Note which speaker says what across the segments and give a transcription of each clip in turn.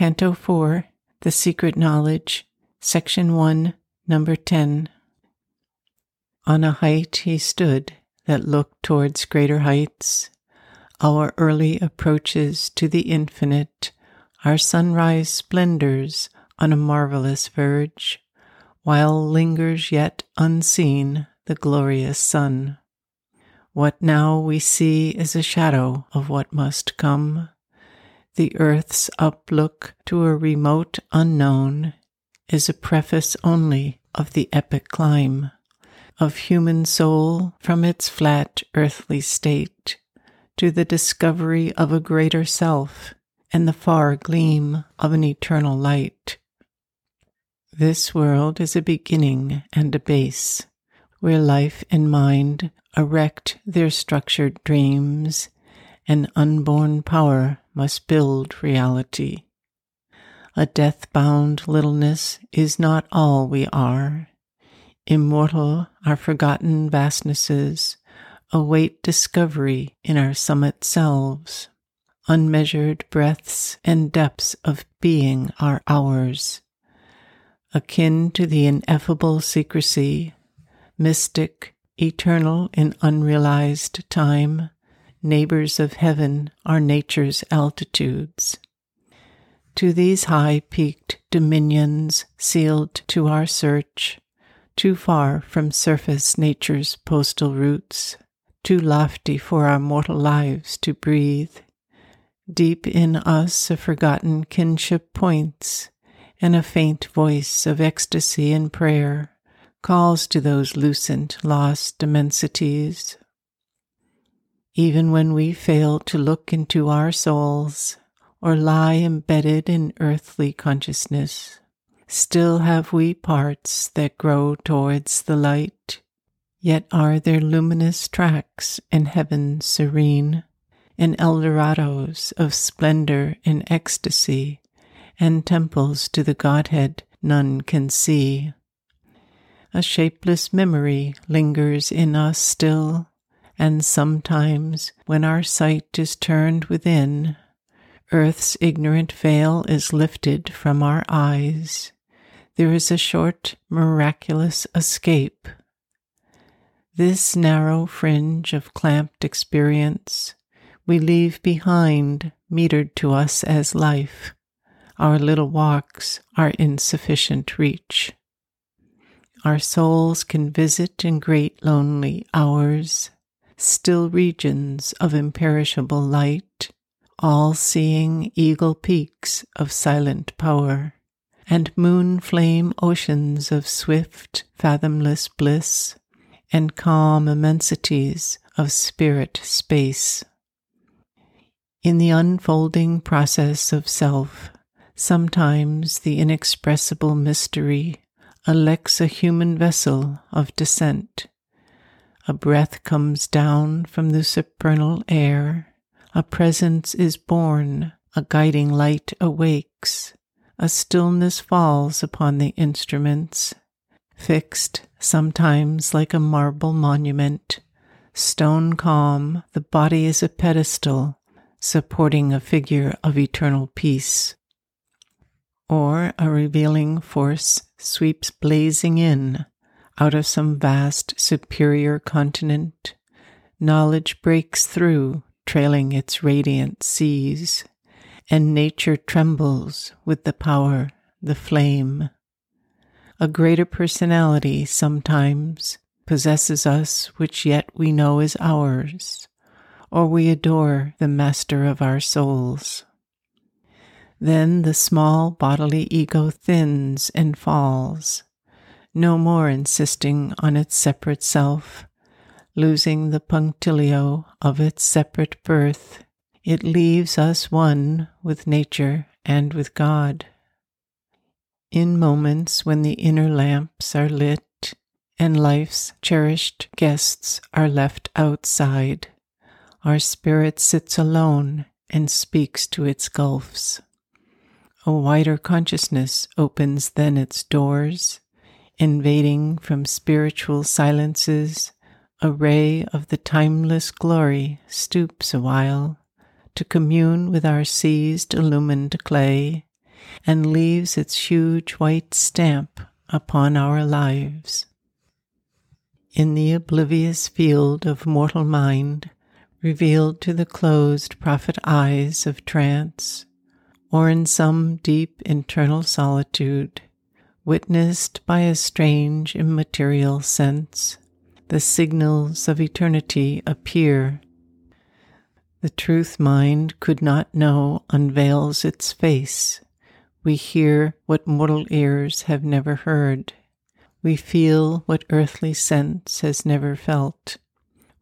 Speaker 1: Canto 4, The Secret Knowledge, Section 1, Number 10. On a height he stood that looked towards greater heights, our early approaches to the infinite, our sunrise splendors on a marvelous verge, while lingers yet unseen the glorious sun. What now we see is a shadow of what must come. The earth's uplook to a remote unknown is a preface only of the epic climb of human soul from its flat earthly state to the discovery of a greater self and the far gleam of an eternal light. This world is a beginning and a base, where life and mind erect their structured dreams, and unborn power must build reality. A death bound littleness is not all we are. Immortal our forgotten vastnesses await discovery in our summit selves. Unmeasured breadths and depths of being are ours akin to the ineffable secrecy, mystic, eternal in unrealized time, neighbors of heaven are nature's altitudes. To these high peaked dominions sealed to our search, too far from surface nature's postal routes, too lofty for our mortal lives to breathe. Deep in us a forgotten kinship points, and a faint voice of ecstasy and prayer calls to those lucent, lost immensities. Even when we fail to look into our souls or lie embedded in earthly consciousness, still have we parts that grow towards the light, yet are there luminous tracks in heaven serene and Eldorados of splendor and ecstasy and temples to the Godhead none can see. A shapeless memory lingers in us still, and sometimes when our sight is turned within, earth's ignorant veil is lifted from our eyes. There is a short, miraculous escape. This narrow fringe of clamped experience we leave behind, metered to us as life our little walks are insufficient reach. Our souls can visit in great lonely hours, still regions of imperishable light, all seeing eagle peaks of silent power, and moon flame oceans of swift, fathomless bliss, and calm immensities of spirit space. In the unfolding process of self, Sometimes the inexpressible mystery elects a human vessel of descent. A breath comes down from the supernal air, a presence is born, a guiding light awakes, a stillness falls upon the instruments, fixed sometimes like a marble monument. Stone calm, the body is a pedestal supporting a figure of eternal peace. Or a revealing force sweeps blazing in out of some vast superior continent, knowledge breaks through, trailing its radiant seas, and nature trembles with the power, the flame. A greater personality sometimes possesses us which yet we know is ours, or we adore the master of our souls. Then the small bodily ego thins and falls, no more insisting on its separate self, losing the punctilio of its separate birth. It leaves us one with nature and with God. In moments when the inner lamps are lit and life's cherished guests are left outside, our spirit sits alone and speaks to its gulfs. A wider consciousness opens then its doors, invading from spiritual silences. A ray of the timeless glory stoops awhile to commune with our seized illumined clay and leaves its huge white stamp upon our lives. In the oblivious field of mortal mind, revealed to the closed prophet eyes of trance, or in some deep internal solitude, witnessed by a strange immaterial sense, the signals of eternity appear. The truth mind could not know unveils its face. We hear what mortal ears have never heard. We feel what earthly sense has never felt.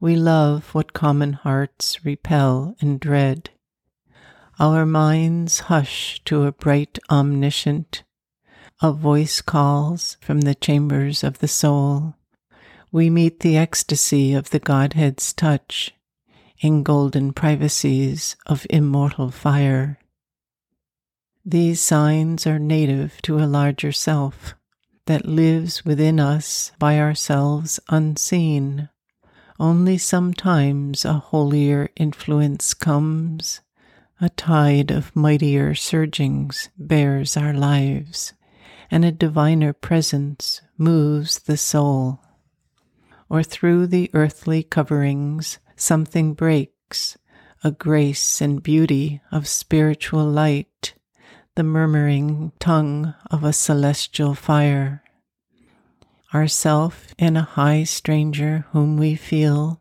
Speaker 1: We love what common hearts repel and dread. Our minds hush to a bright omniscient. A voice calls from the chambers of the soul. We meet the ecstasy of the Godhead's touch in golden privacies of immortal fire. These signs are native to a larger self that lives within us by ourselves unseen. Only sometimes a holier influence comes, a tide of mightier surgings bears our lives, and a diviner presence moves the soul. Or through the earthly coverings, something breaks, a grace and beauty of spiritual light, the murmuring tongue of a celestial fire ourself in a high stranger whom we feel,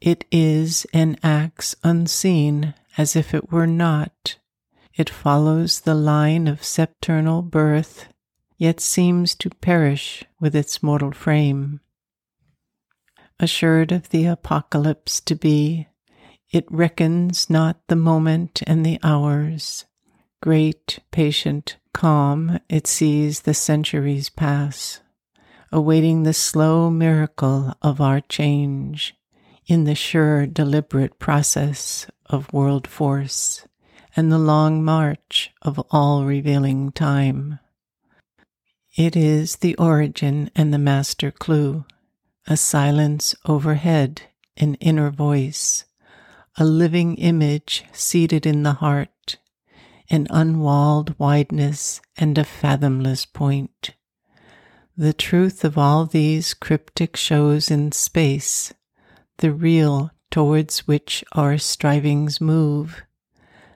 Speaker 1: it is and acts unseen as if it were not. It follows the line of sempiternal birth, yet seems to perish with its mortal frame. Assured of the apocalypse to be, it reckons not the moment and the hours. Great, patient, calm, it sees the centuries pass awaiting the slow miracle of our change in the sure, deliberate process of world force and the long march of all revealing time. It is the origin and the master clue, a silence overhead, an inner voice, a living image seated in the heart, an unwalled wideness and a fathomless point. The truth of all these cryptic shows in space, the real towards which our strivings move,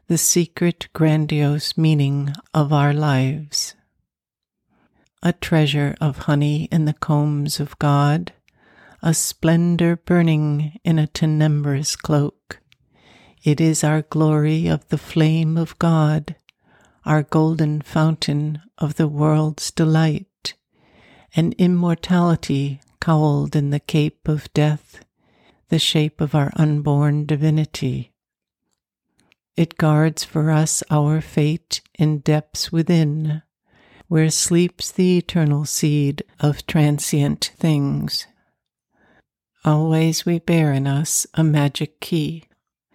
Speaker 1: the secret grandiose meaning of our lives. A treasure of honey in the combs of God, a splendor burning in a tenebrous cloak. It is our glory of the flame of God, our golden fountain of the world's delight an immortality cowled in the cape of death, the shape of our unborn divinity. It guards for us our fate in depths within, where sleeps the eternal seed of transient things. Always we bear in us a magic key,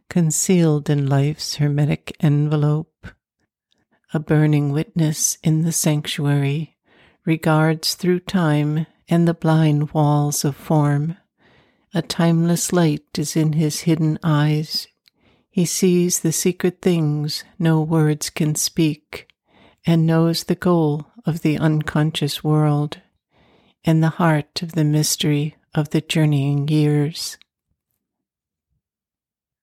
Speaker 1: concealed in life's hermetic envelope, a burning witness in the sanctuary regards through time and the blind walls of form. A timeless light is in his hidden eyes. He sees the secret things no words can speak, and knows the goal of the unconscious world, and the heart of the mystery of the journeying years.